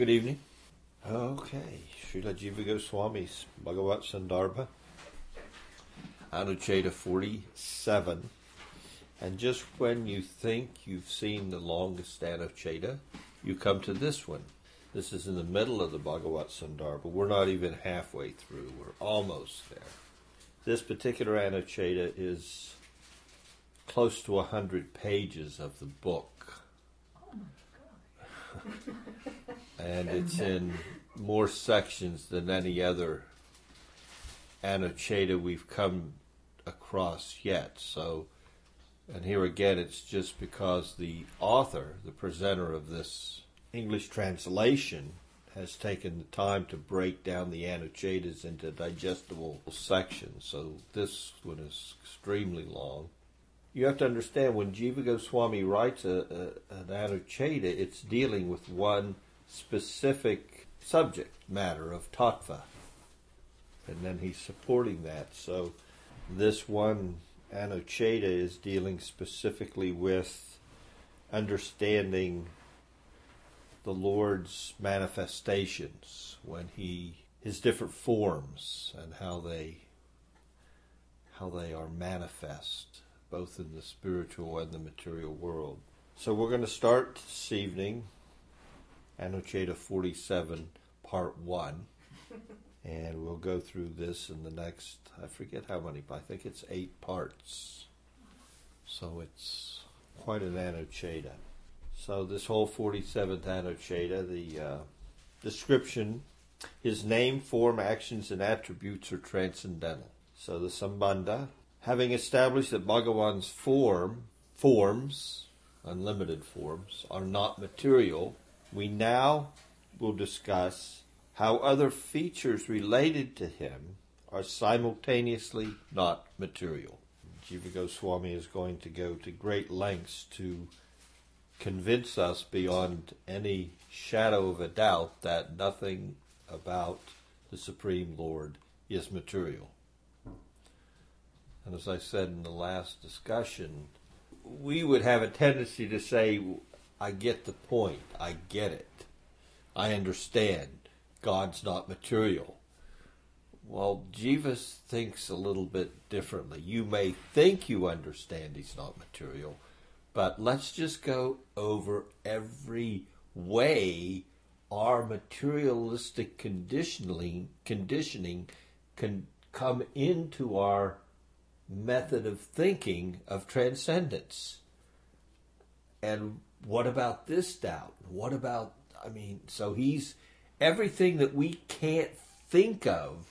Good evening. Okay, Srila Jiva Goswami's Bhagavat Sandarbha, Anucheta 47. And just when you think you've seen the longest Anucheta, you come to this one. This is in the middle of the Bhagavat Sandarbha. We're not even halfway through, we're almost there. This particular Anucheta is close to a hundred pages of the book. Oh and it's in more sections than any other Anucheta we've come across yet. So, and here again, it's just because the author, the presenter of this English translation, has taken the time to break down the Anuchetas into digestible sections. So this one is extremely long. You have to understand when Jiva Goswami writes a, a, an Anucheta, it's dealing with one specific subject matter of tattva. And then he's supporting that. So this one Anucheta is dealing specifically with understanding the Lord's manifestations when he his different forms and how they how they are manifest both in the spiritual and the material world. So we're going to start this evening Anucheta 47 part 1 and we'll go through this in the next I forget how many but I think it's 8 parts. So it's quite an Anucheta. So this whole 47th Anucheta, the uh, description, his name, form, actions, and attributes are transcendental. So the Sambandha, having established that Bhagavan's form, forms, unlimited forms, are not material, we now will discuss how other features related to him are simultaneously not material. Jiva Goswami is going to go to great lengths to convince us beyond any shadow of a doubt that nothing about the Supreme Lord is material. And as I said in the last discussion, we would have a tendency to say, I get the point, I get it, I understand, God's not material. Well, Jivas thinks a little bit differently. You may think you understand he's not material, but let's just go over every way our materialistic conditioning conditioning can come into our method of thinking of transcendence. And what about this doubt? What about I mean, so he's everything that we can't think of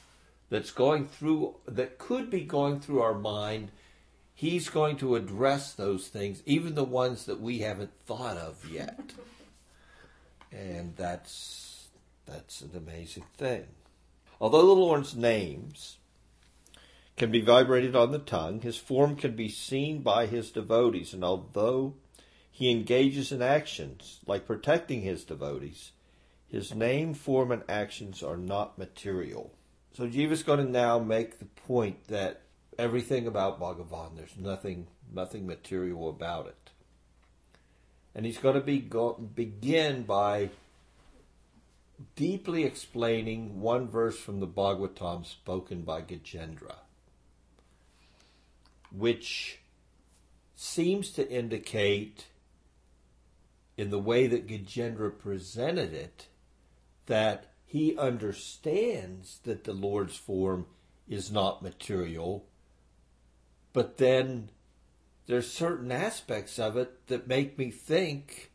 that's going through that could be going through our mind He's going to address those things, even the ones that we haven't thought of yet. and that's that's an amazing thing. Although the Lord's names can be vibrated on the tongue, his form can be seen by his devotees, and although he engages in actions like protecting his devotees, his name, form, and actions are not material. So Jiva is going to now make the point that everything about Bhagavan. There's nothing nothing material about it. And he's going to be go, begin by deeply explaining one verse from the Bhagavatam spoken by Gajendra, which seems to indicate, in the way that Gajendra presented it, that he understands that the Lord's form is not material but then there's certain aspects of it that make me think.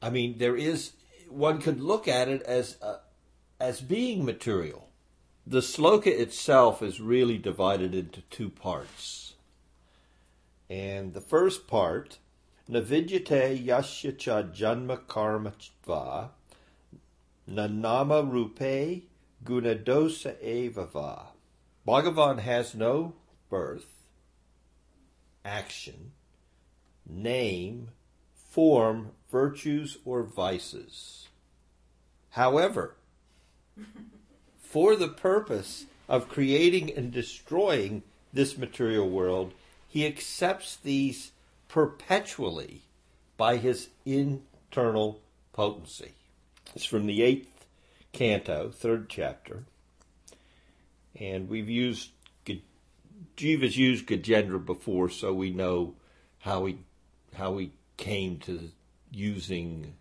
I mean, there is one could look at it as uh, as being material. The sloka itself is really divided into two parts. And the first part, Navidyate yasya cha janma karma tva, nanama rupe gunadosa evava. Bhagavan has no birth, action, name, form, virtues, or vices. However, for the purpose of creating and destroying this material world, he accepts these perpetually by his internal potency. It's from the eighth canto, third chapter. And we've used, Jiva's used Gajendra before, so we know how he, how he came to using,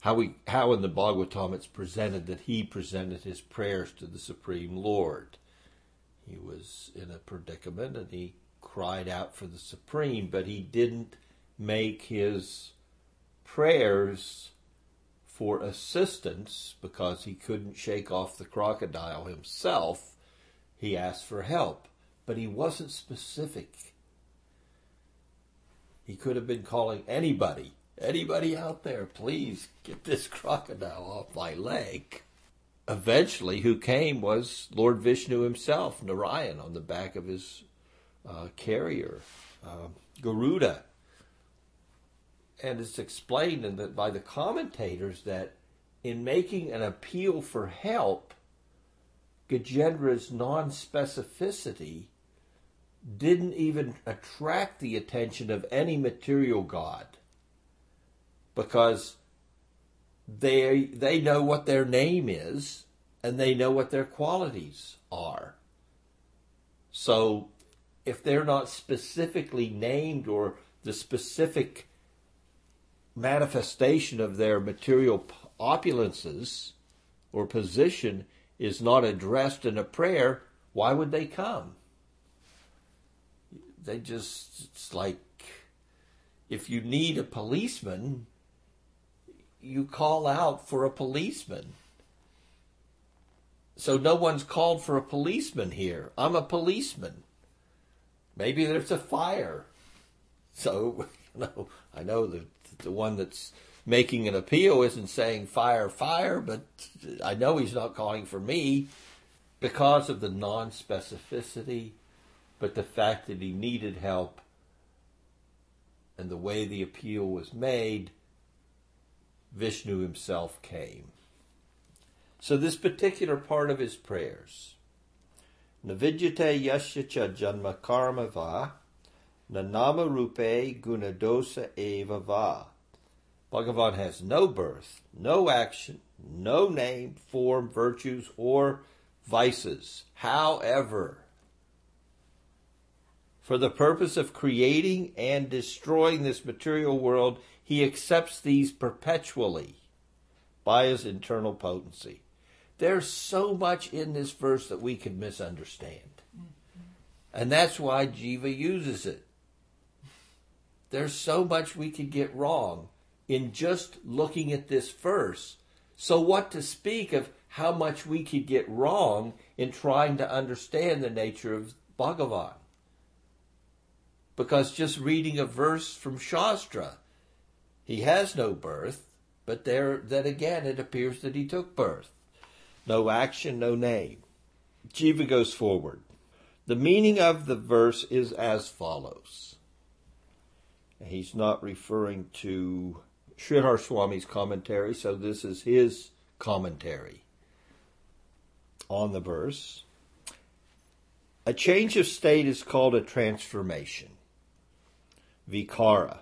how we, how in the Bhagavatam it's presented that he presented his prayers to the Supreme Lord. He was in a predicament and he cried out for the Supreme, but he didn't make his prayers for assistance because he couldn't shake off the crocodile himself. He asked for help, but he wasn't specific. He could have been calling anybody, anybody out there, please get this crocodile off my leg. Eventually, who came was Lord Vishnu himself, Narayan, on the back of his uh, carrier, uh, Garuda and it's explained in the, by the commentators that in making an appeal for help, Gajendra's non-specificity didn't even attract the attention of any material god because they they know what their name is and they know what their qualities are. So if they're not specifically named or the specific manifestation of their material opulences or position is not addressed in a prayer, why would they come? They just, it's like if you need a policeman, you call out for a policeman. So no one's called for a policeman here. I'm a policeman. Maybe there's a fire. So, you know, I know that the one that's making an appeal isn't saying fire, fire, but I know he's not calling for me because of the non specificity, but the fact that he needed help and the way the appeal was made, Vishnu himself came. So, this particular part of his prayers, Navidyate yasya janma karma va, nanama rupe gunadosa eva va. Bhagavan has no birth, no action, no name, form, virtues, or vices. However, for the purpose of creating and destroying this material world, he accepts these perpetually by his internal potency. There's so much in this verse that we could misunderstand. And that's why Jiva uses it. There's so much we could get wrong in just looking at this verse. So, what to speak of how much we could get wrong in trying to understand the nature of Bhagavan? Because just reading a verse from Shastra, he has no birth, but there, then again, it appears that he took birth. No action, no name. Jiva goes forward. The meaning of the verse is as follows. He's not referring to Sridhar Swami's commentary, so this is his commentary on the verse. A change of state is called a transformation, vikara.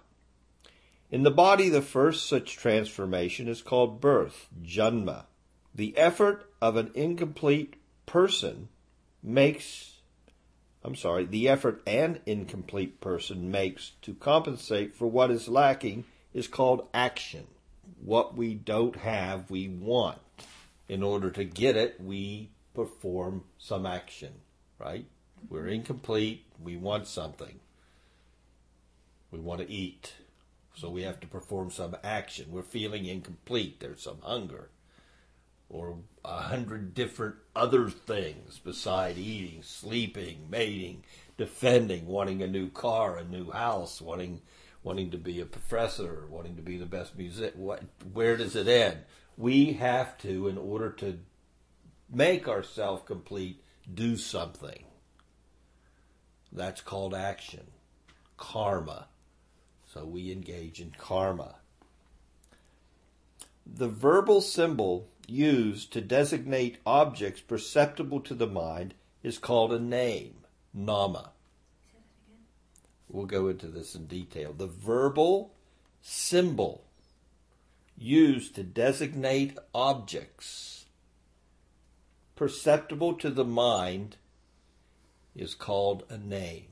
In the body, the first such transformation is called birth, janma. The effort of an incomplete person makes, I'm sorry, the effort an incomplete person makes to compensate for what is lacking is called action. What we don't have, we want. In order to get it, we perform some action, right? We're incomplete. We want something. We want to eat. So we have to perform some action. We're feeling incomplete. There's some hunger. Or a hundred different other things beside eating, sleeping, mating, defending, wanting a new car, a new house, wanting wanting to be a professor, wanting to be the best music. What, where does it end? We have to, in order to make ourselves complete, do something. That's called action, karma. So we engage in karma. The verbal symbol used to designate objects perceptible to the mind is called a name, nama. We'll go into this in detail. The verbal symbol used to designate objects perceptible to the mind is called a name.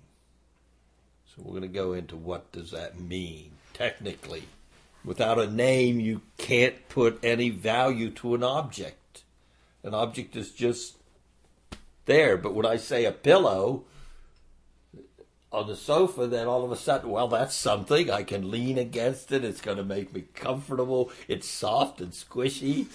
So we're going to go into what does that mean technically. Without a name, you can't put any value to an object. An object is just there. But when I say a pillow on the sofa, then all of a sudden, well, that's something. I can lean against it. It's going to make me comfortable. It's soft and squishy.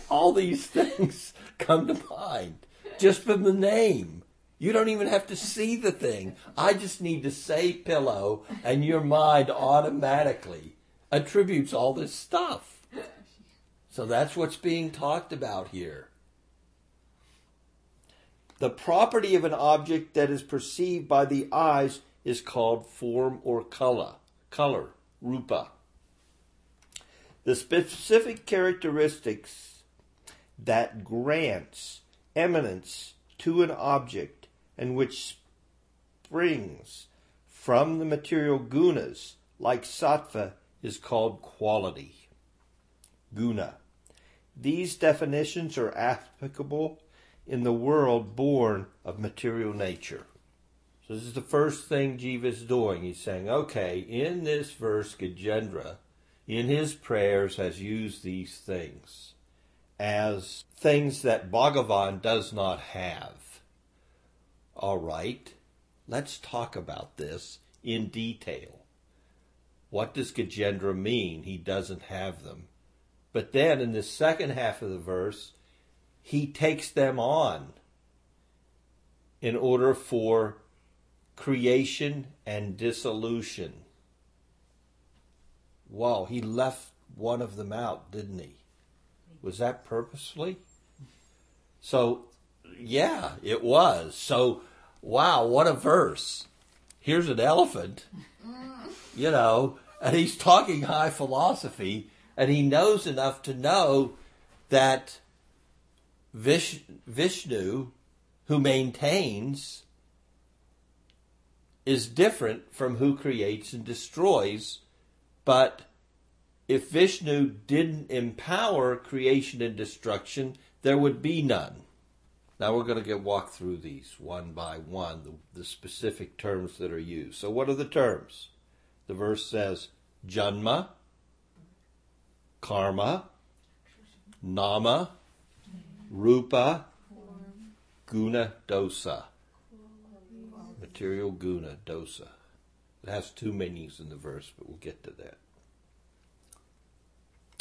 all these things come to mind just from the name. You don't even have to see the thing. I just need to say pillow, and your mind automatically attributes all this stuff. So that's what's being talked about here. The property of an object that is perceived by the eyes is called form or color, color, rupa. The specific characteristics that grants eminence to an object and which springs from the material gunas like sattva is called quality. Guna. These definitions are applicable in the world born of material nature. So this is the first thing Jiva is doing. He's saying, okay, in this verse, Gajendra, in his prayers, has used these things as things that Bhagavan does not have. All right, let's talk about this in detail. What does Gajendra mean? He doesn't have them. But then in the second half of the verse, he takes them on in order for creation and dissolution. Wow, he left one of them out, didn't he? Was that purposely? So, yeah, it was. So, wow, what a verse. Here's an elephant, you know, and he's talking high philosophy, and he knows enough to know that Vish, Vishnu, who maintains, is different from who creates and destroys. But if Vishnu didn't empower creation and destruction, there would be none. Now we're going to get walk through these one by one, the, the specific terms that are used. So, what are the terms? The verse says Janma, Karma, Nama, Rupa, Guna, Dosa. Material Guna, Dosa. It has two meanings in the verse, but we'll get to that.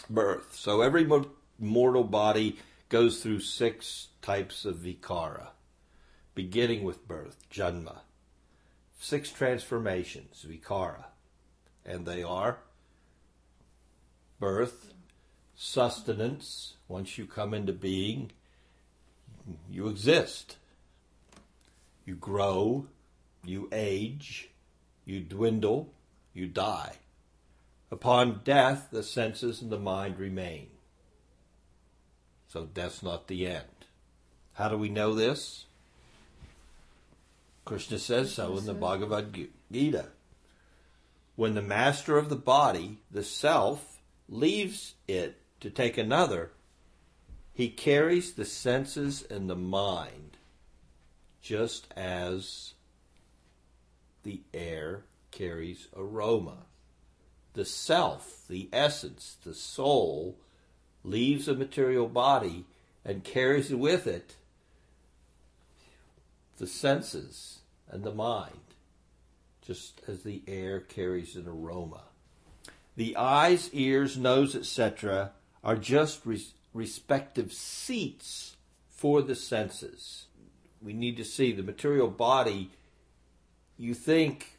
Birth. So every mortal body goes through six types of vikara, beginning with birth, janma. Six transformations, vikara and they are birth, sustenance. Once you come into being, you exist. You grow, you age, you dwindle, you die. Upon death, the senses and the mind remain. So death's not the end. How do we know this? Krishna says so in the Bhagavad Gita when the master of the body, the self, leaves it to take another, he carries the senses and the mind just as the air carries aroma. The self, the essence, the soul, leaves a material body and carries with it the senses and the mind just as the air carries an aroma. The eyes, ears, nose, etc., are just res- respective seats for the senses. We need to see the material body. You think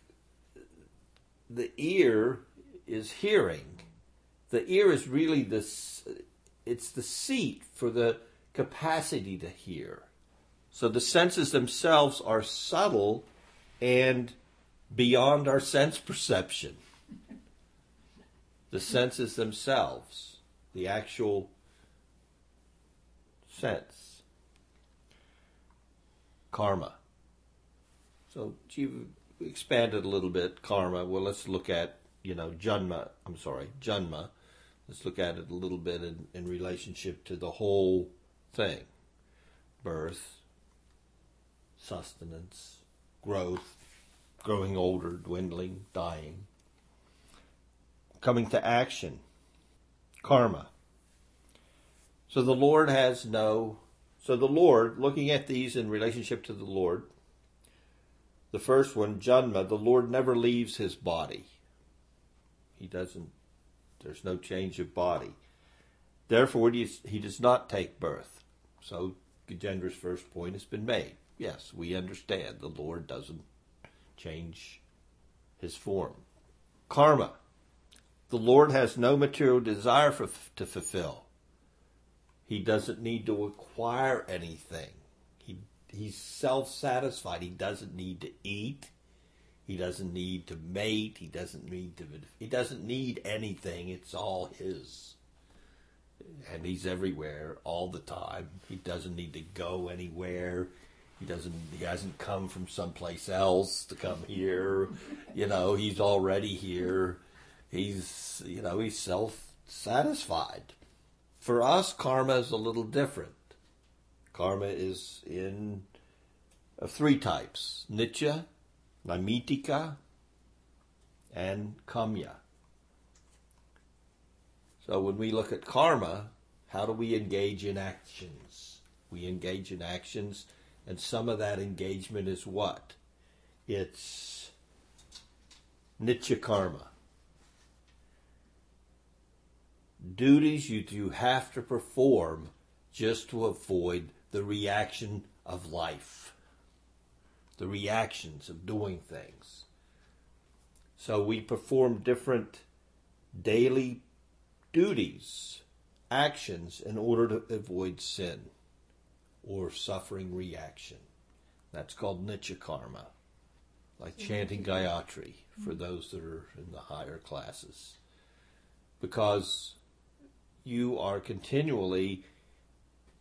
the ear is hearing. The ear is really the it's the seat for the capacity to hear. So the senses themselves are subtle and beyond our sense perception. The senses themselves, the actual sense. Karma. So Jiva expanded a little bit, karma. Well, let's look at, you know, Janma, I'm sorry, Janma, Let's look at it a little bit in, in relationship to the whole thing birth, sustenance, growth, growing older, dwindling, dying, coming to action, karma. So the Lord has no. So the Lord, looking at these in relationship to the Lord, the first one, Janma, the Lord never leaves his body. He doesn't, there's no change of body. Therefore, he does not take birth. So Gajendra's first point has been made. Yes, we understand the Lord doesn't change his form. Karma. The Lord has no material desire for, to fulfill. He doesn't need to acquire anything. He, he's self satisfied. He doesn't need to eat. He doesn't need to mate. He doesn't need to. He doesn't need anything. It's all his. And he's everywhere all the time. He doesn't need to go anywhere. He doesn't. He hasn't come from someplace else to come here. You know, he's already here. He's you know he's self satisfied. For us, karma is a little different. Karma is in uh, three types: nitya, naimittika, and kamya. So when we look at karma, how do we engage in actions? We engage in actions and some of that engagement is what? It's nitya karma. Duties you, you have to perform just to avoid the reaction of life, the reactions of doing things. So we perform different daily duties, actions, in order to avoid sin or suffering reaction. That's called nitya karma, like mm-hmm. chanting Gayatri for mm-hmm. those that are in the higher classes. Because you are continually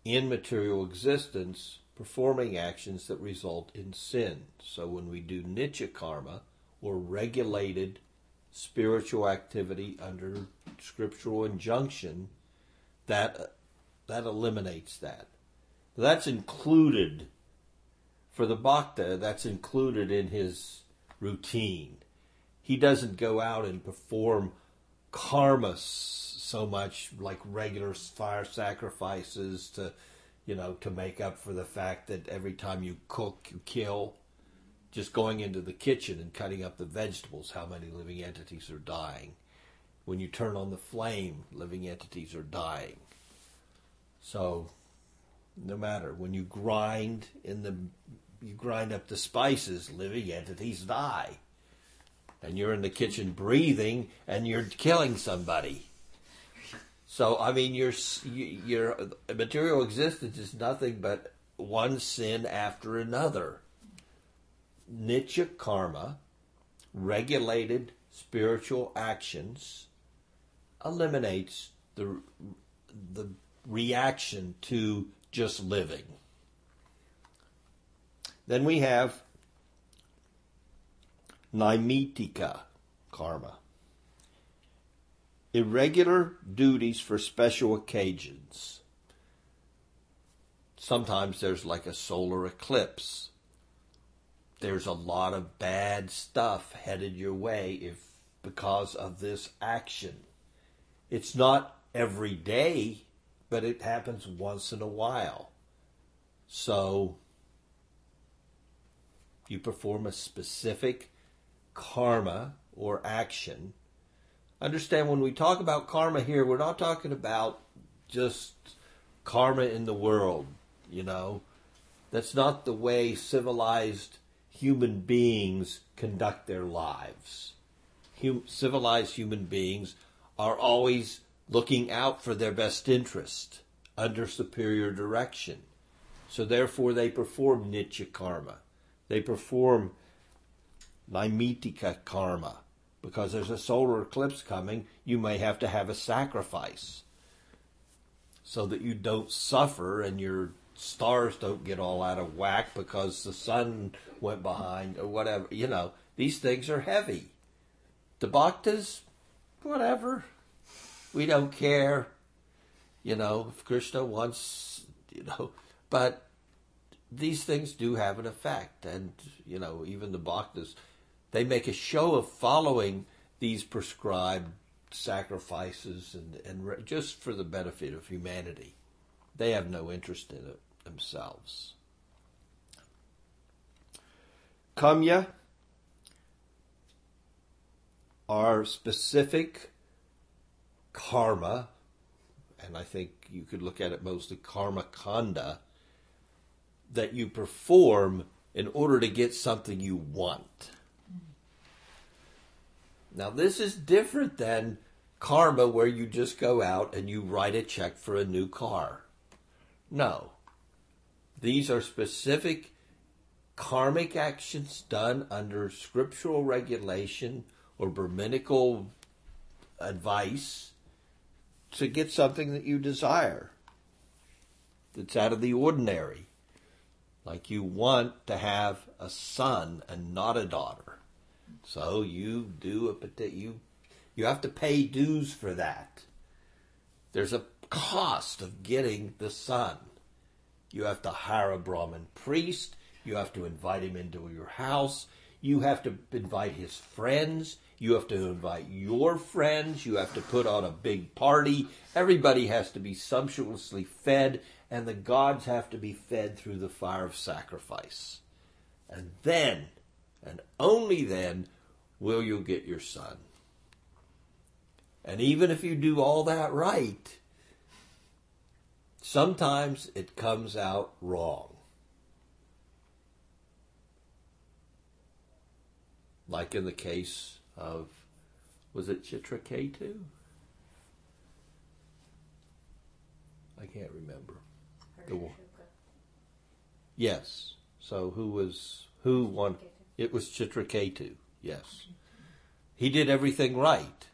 in material existence performing actions that result in sin. So when we do nitya karma or regulated spiritual activity under scriptural injunction, that that eliminates that. That's included for the bhakta, that's included in his routine. He doesn't go out and perform karmas so much like regular fire sacrifices to, you know, to make up for the fact that every time you cook, you kill. Just going into the kitchen and cutting up the vegetables, how many living entities are dying? When you turn on the flame, living entities are dying. So no matter. When you grind in the you grind up the spices living entities die. And you're in the kitchen breathing and you're killing somebody. So i mean your your material existence is nothing but one sin after another. Nitya karma regulated spiritual actions eliminates the the reaction to just living. Then we have Naimittika karma. Irregular duties for special occasions. Sometimes there's like a solar eclipse. There's a lot of bad stuff headed your way if because of this action. It's not every day but it happens once in a while. So you perform a specific karma or action. Understand when we talk about karma here, we're not talking about just karma in the world, you know. That's not the way civilized human beings conduct their lives. Hum- civilized human beings are always looking out for their best interest under superior direction. So therefore they perform nitya karma. They perform naimittika karma. Because there's a solar eclipse coming, you may have to have a sacrifice so that you don't suffer and your stars don't get all out of whack because the sun went behind or whatever. You know, these things are heavy. The bhaktas, whatever. We don't care. You know, if Krishna wants, you know, but these things do have an effect. And, you know, even the bhaktas, they make a show of following these prescribed sacrifices and, and just for the benefit of humanity. They have no interest in it themselves. Kamya are specific karma, and I think you could look at it mostly karma kanda, that you perform in order to get something you want. Now, this is different than karma where you just go out and you write a check for a new car. No. These are specific karmic actions done under scriptural regulation or Brahminical advice to get something that you desire that's out of the ordinary. Like you want to have a son and not a daughter. So you do a particular, you you have to pay dues for that. There's a cost of getting the son. You have to hire a Brahmin priest. You have to invite him into your house. You have to invite his friends. You have to invite your friends. You have to put on a big party. Everybody has to be sumptuously fed, and the gods have to be fed through the fire of sacrifice. And then, and only then, will you get your son. And even if you do all that right, sometimes it comes out wrong. Like in the case of, was it Chitraketu? I can't remember. The one. Yes. So who was who won? It was Chitraketu. Yes. He did everything right.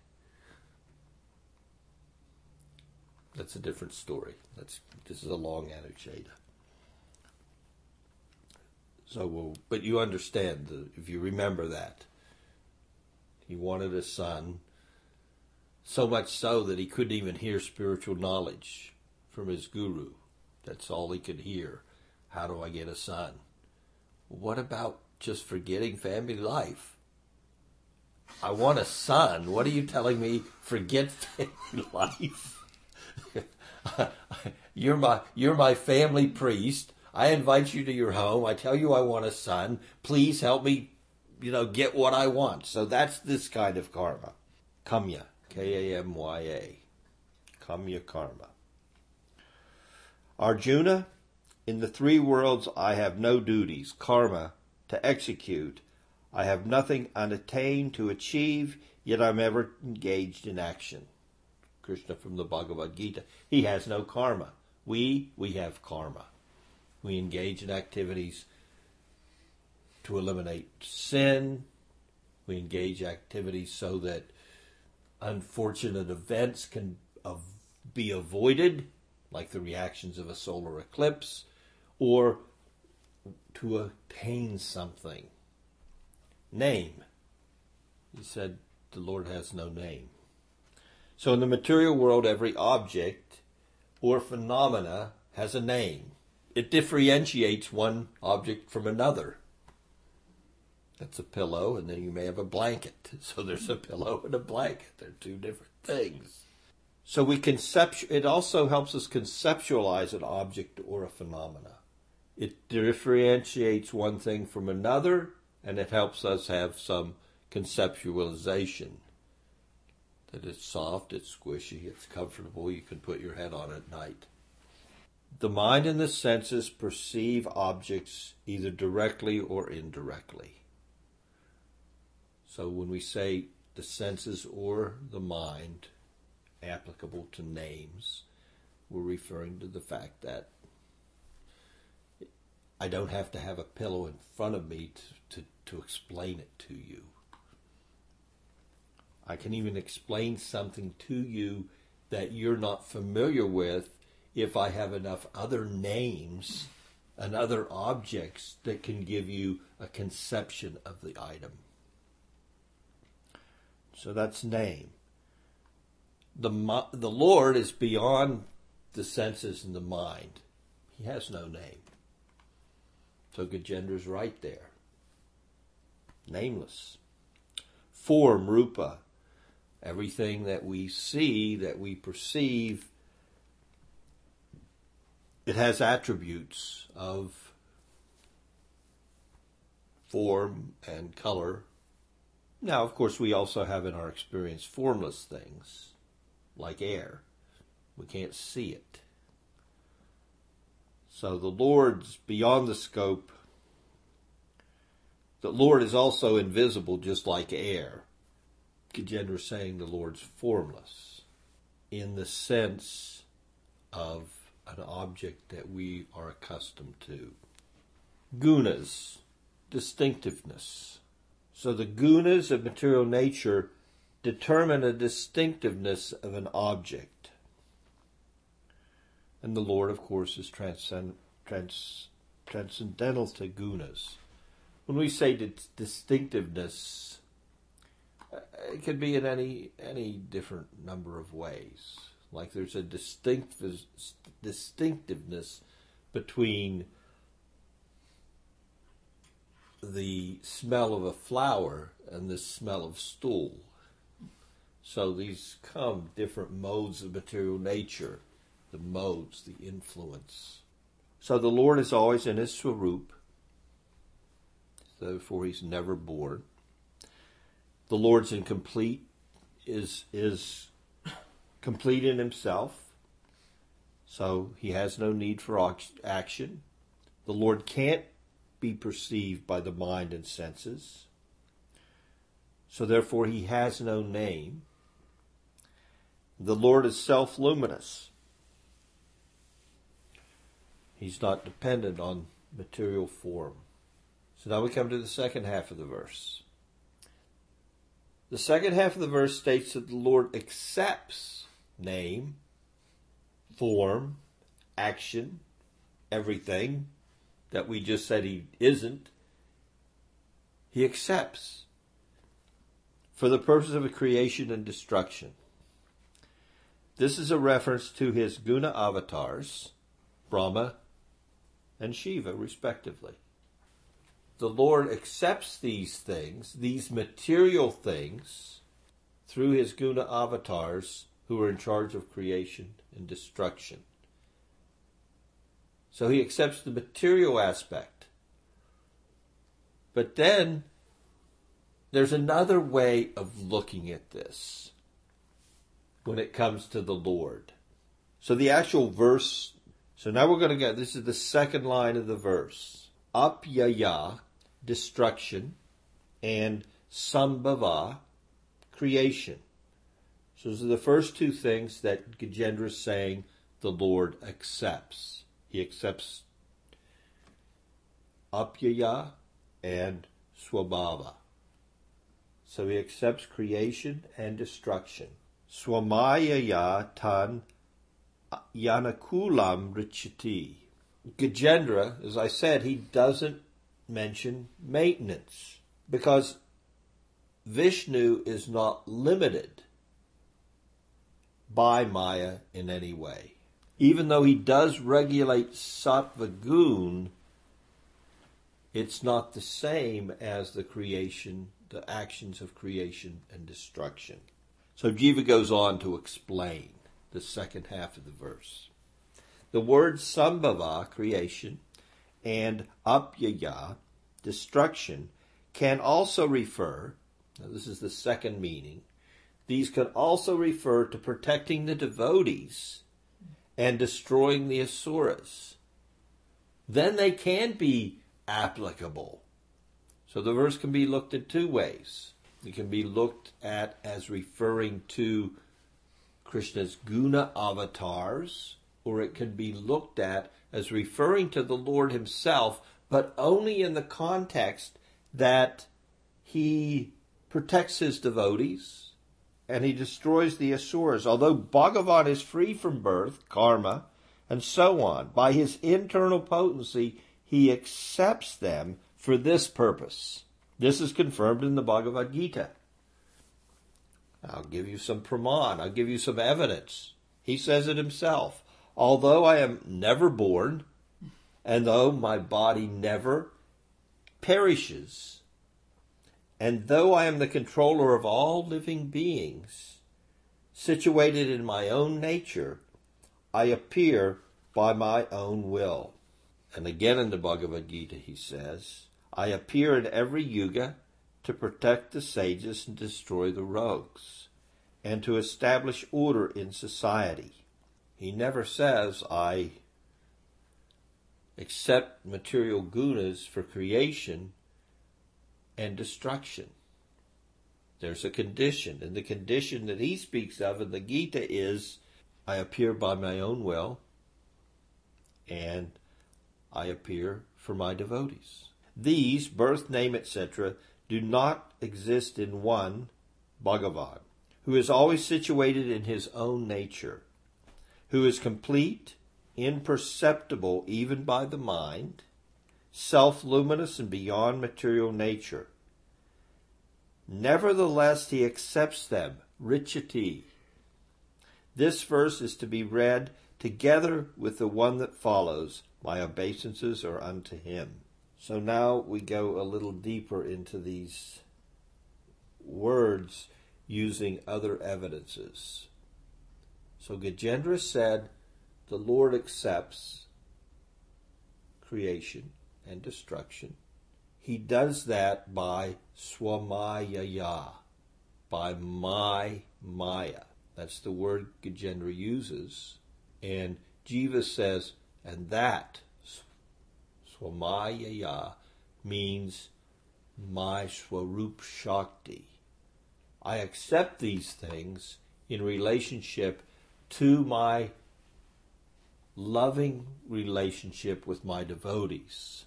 That's a different story. That's this is a long anucheta. So, well, but you understand the, if you remember that he wanted a son, so much so that he couldn't even hear spiritual knowledge from his guru. That's all he could hear. How do I get a son? What about just forgetting family life? I want a son. What are you telling me? Forget family life. you're my you're my family priest. I invite you to your home. I tell you I want a son. Please help me you know, get what I want. So that's this kind of karma. Kamya, K A M Y A. Kamya karma. Arjuna, in the three worlds I have no duties, karma, to execute. I have nothing unattained to achieve, yet I'm ever engaged in action. Krishna from the Bhagavad Gita. He has no karma. We, we have karma. We engage in activities to eliminate sin. We engage activities so that unfortunate events can be avoided, like the reactions of a solar eclipse, or to attain something. Name. He said the Lord has no name. So in the material world, every object or phenomena has a name. It differentiates one object from another. That's a pillow, and then you may have a blanket. So there's a pillow and a blanket. They're two different things. So we concept. It also helps us conceptualize an object or a phenomena. It differentiates one thing from another, and it helps us have some conceptualization. That it's soft, it's squishy, it's comfortable. You can put your head on at night. The mind and the senses perceive objects either directly or indirectly. So when we say the senses or the mind applicable to names, we're referring to the fact that I don't have to have a pillow in front of me to, to, to explain it to you. I can even explain something to you that you're not familiar with if I have enough other names and other objects that can give you a conception of the item. So that's name. the the Lord is beyond the senses and the mind. He has no name. So Gajendra's right there. Nameless. Form, rupa. Everything that we see, that we perceive, it has attributes of form and color. Now, of course, we also have in our experience formless things, like air. We can't see it. So the Lord's beyond the scope. The Lord is also invisible, just like air. Gajendra saying the Lord's formless in the sense of an object that we are accustomed to. Gunas, distinctiveness. So the gunas of material nature determine a distinctiveness of an object. And the Lord, of course, is transcend, trans, transcendental to gunas. When we say distinctiveness, uh, it could be in any any different number of ways. Like there's a distinct distinctiveness between the smell of a flower and the smell of stool. So these come different modes of material nature, the modes, the influence. So the Lord is always in his swarup, therefore he's never born. The Lord's incomplete is is complete in himself. So he has no need for action. The Lord can't be perceived by the mind and senses. So therefore he has no name. The Lord is self luminous. He's not dependent on material form. So now we come to the second half of the verse. The second half of the verse states that the Lord accepts name, form, action, everything that we just said he isn't. He accepts for the purpose of creation and destruction. This is a reference to his guna avatars, Brahma and Shiva, respectively. The Lord accepts these things, these material things, through his guna avatars who are in charge of creation and destruction. So he accepts the material aspect. But then there's another way of looking at this when it comes to the Lord. So the actual verse, so now we're going to get, this is the second line of the verse. Apyaya, destruction, and sambhava, creation. So those are the first two things that Gajendra is saying the Lord accepts. He accepts apyaya and swabhava. So he accepts creation and destruction. Swamayaya tan yanakulam richati. Gajendra, as I said, he doesn't mention maintenance because Vishnu is not limited by Maya in any way. Even though he does regulate sattva gun, it's not the same as the creation, the actions of creation and destruction. So Jiva goes on to explain the second half of the verse. The word sambhava, creation, and apyaya, destruction, can also refer, now this is the second meaning, these can also refer to protecting the devotees and destroying the asuras. Then they can be applicable. So the verse can be looked at two ways. It can be looked at as referring to Krishna's guna avatars, or it can be looked at as referring to the Lord himself, but only in the context that he protects his devotees, and he destroys the Asuras. Although Bhagavan is free from birth, karma, and so on, by his internal potency, he accepts them for this purpose. This is confirmed in the Bhagavad Gita. I'll give you some praman. I'll give you some evidence. He says it himself. Although I am never born, and though my body never perishes, and though I am the controller of all living beings, situated in my own nature, I appear by my own will. And again in the Bhagavad Gita he says, I appear in every yuga to protect the sages and destroy the rogues, and to establish order in society. He never says, I accept material gunas for creation and destruction. There's a condition, and the condition that he speaks of in the Gita is I appear by my own will, and I appear for my devotees. These, birth, name, etc., do not exist in one, Bhagavan, who is always situated in his own nature, who is complete, imperceptible even by the mind, self luminous and beyond material nature. Nevertheless, he accepts them, ricchati. This verse is to be read together with the one that follows My obeisances are unto him. So now we go a little deeper into these words using other evidences. So Gajendra said, The Lord accepts creation and destruction. He does that by swamayaya, by my maya. That's the word Gajendra uses. And Jiva says, and that Swamayaya means my Swarup Shakti. I accept these things in relationship to my loving relationship with my devotees.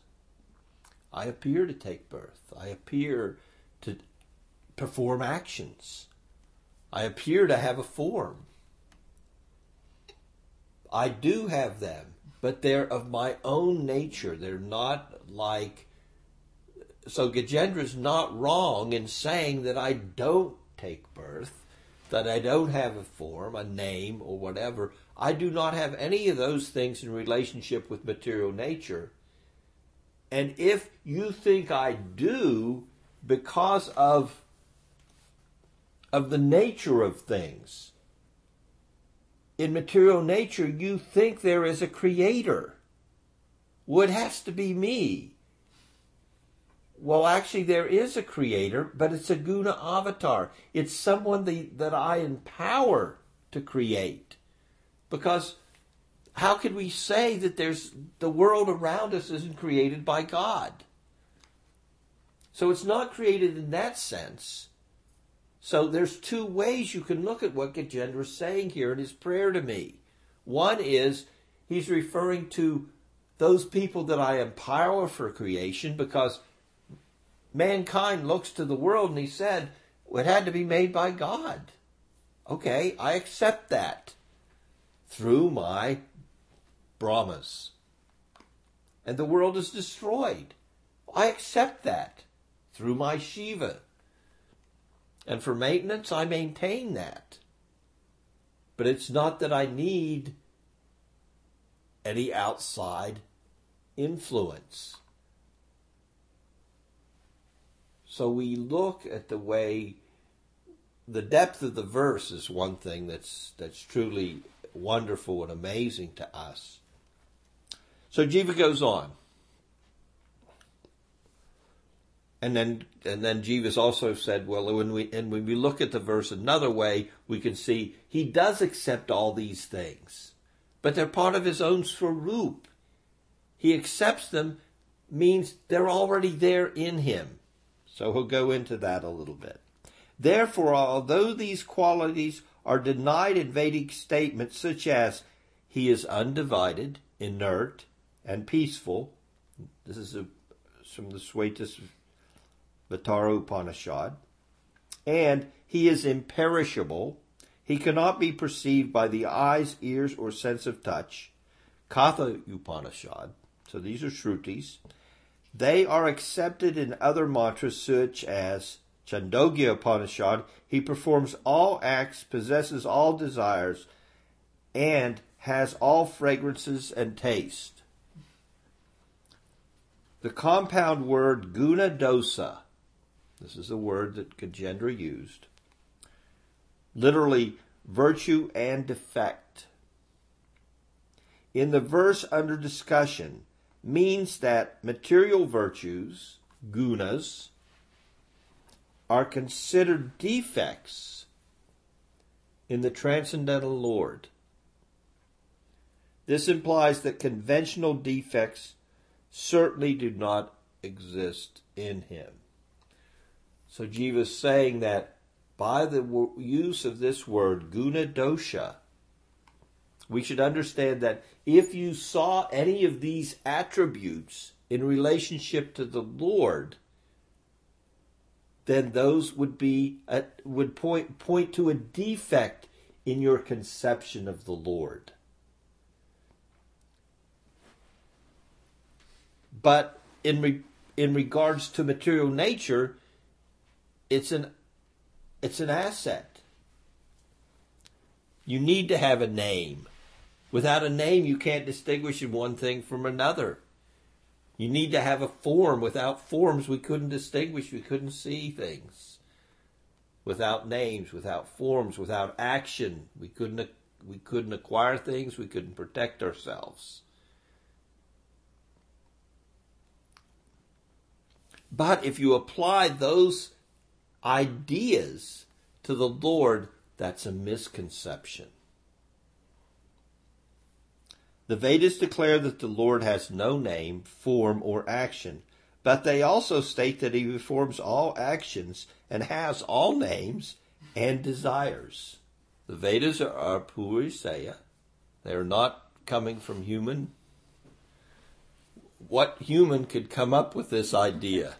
I appear to take birth. I appear to perform actions. I appear to have a form. I do have them but they're of my own nature. They're not like. So Gajendra's not wrong in saying that I don't take birth, that I don't have a form, a name, or whatever. I do not have any of those things in relationship with material nature. And if you think I do because of of the nature of things, in material nature, you think there is a creator. Well, it has to be me. Well, actually, there is a creator, but it's a guna avatar. It's someone the, that I empower to create. Because how could we say that there's the world around us isn't created by God? So it's not created in that sense. So there's two ways you can look at what Gajendra is saying here in his prayer to me. One is he's referring to those people that I empower for creation because mankind looks to the world and he said it had to be made by God. Okay, I accept that through my Brahmas. And the world is destroyed. I accept that through my Shiva. And for maintenance, I maintain that. But it's not that I need any outside influence. So we look at the way the depth of the verse is one thing that's that's truly wonderful and amazing to us. So Jiva goes on. And then, and then Jiva's also said, well, when we, and when we look at the verse another way, we can see he does accept all these things, but they're part of his own swarup. He accepts them means they're already there in him. So he'll go into that a little bit. Therefore, although these qualities are denied in Vedic statements such as he is undivided, inert, and peaceful, this is a, from the Swetas Vatara Upanishad, and he is imperishable. He cannot be perceived by the eyes, ears, or sense of touch. Katha Upanishad. So these are Shrutis. They are accepted in other mantras such as Chandogya Upanishad, he performs all acts, possesses all desires, and has all fragrances and taste. The compound word guna dosa, this is a word that Gajendra used, literally virtue and defect. In the verse under discussion, means that material virtues, gunas, are considered defects in the transcendental Lord. This implies that conventional defects certainly do not exist in him. So Jiva is saying that by the use of this word, guna dosha, we should understand that if you saw any of these attributes in relationship to the Lord, then those would be a, would point point to a defect in your conception of the Lord. But in re, in regards to material nature, it's an it's an asset. You need to have a name. Without a name, you can't distinguish one thing from another. You need to have a form. Without forms, we couldn't distinguish, we couldn't see things. Without names, without forms, without action, we couldn't we couldn't acquire things, we couldn't protect ourselves. But if you apply those ideas to the Lord, that's a misconception. The Vedas declare that the Lord has no name, form, or action, but they also state that he performs all actions and has all names and desires. The Vedas are, are Puriseya. They are not coming from human. What human could come up with this idea?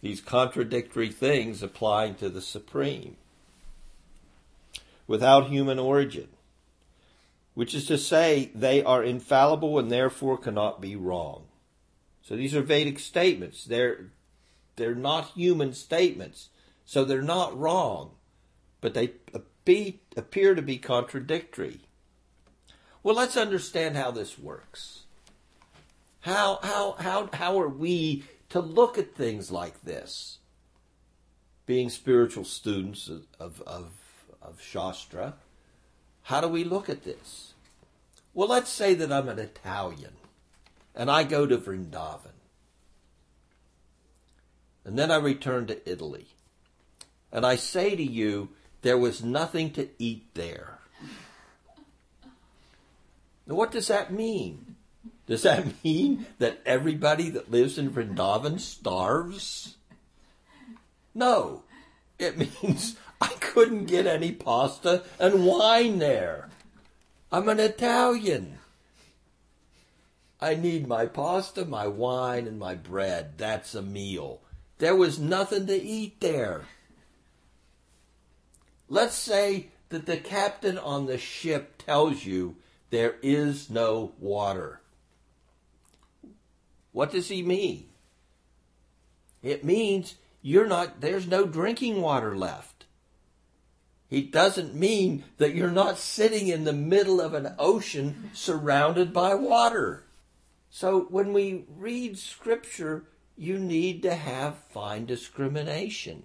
These contradictory things applying to the Supreme without human origin which is to say, they are infallible and therefore cannot be wrong. So these are Vedic statements. They're, they're not human statements. So they're not wrong, but they appear to be contradictory. Well, let's understand how this works. How, how, how, how are we to look at things like this? Being spiritual students of, of, of, Shastra, how do we look at this? Well, let's say that I'm an Italian and I go to Vrindavan. And then I return to Italy. And I say to you, there was nothing to eat there. Now, what does that mean? Does that mean that everybody that lives in Vrindavan starves? No. It means I couldn't get any pasta and wine there. I'm an Italian. I need my pasta, my wine, and my bread. That's a meal. There was nothing to eat there. Let's say that the captain on the ship tells you there is no water. What does he mean? It means you're not, there's no drinking water left. He doesn't mean that you're not sitting in the middle of an ocean surrounded by water. So when we read scripture, you need to have fine discrimination.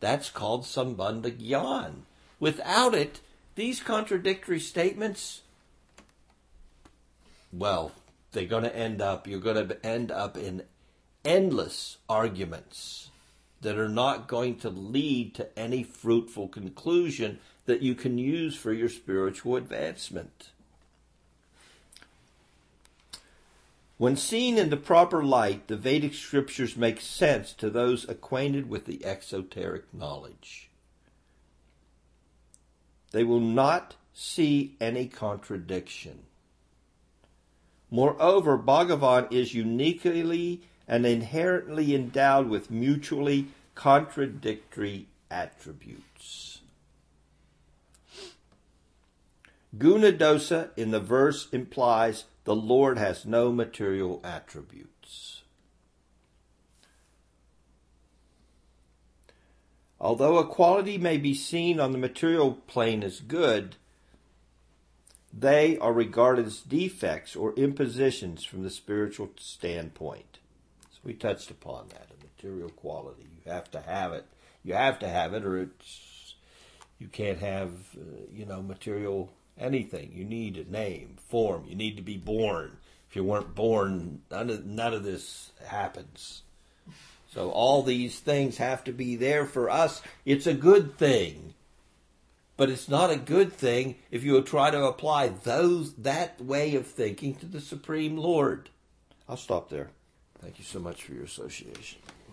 That's called sambandhagyan. Without it, these contradictory statements, well, they're going to end up, you're going to end up in endless arguments that are not going to lead to any fruitful conclusion that you can use for your spiritual advancement. When seen in the proper light, the Vedic scriptures make sense to those acquainted with the exoteric knowledge. They will not see any contradiction. Moreover, Bhagavan is uniquely and inherently endowed with mutually contradictory attributes. Guna dosa in the verse implies the Lord has no material attributes. Although a quality may be seen on the material plane as good, they are regarded as defects or impositions from the spiritual standpoint. So we touched upon that, a material quality. You have to have it. You have to have it, or it's you can't have, uh, you know, material anything. You need a name, form. You need to be born. If you weren't born, none of, none of this happens. So all these things have to be there for us. It's a good thing. But it's not a good thing if you try to apply those that way of thinking to the Supreme Lord. I'll stop there. Thank you so much for your association.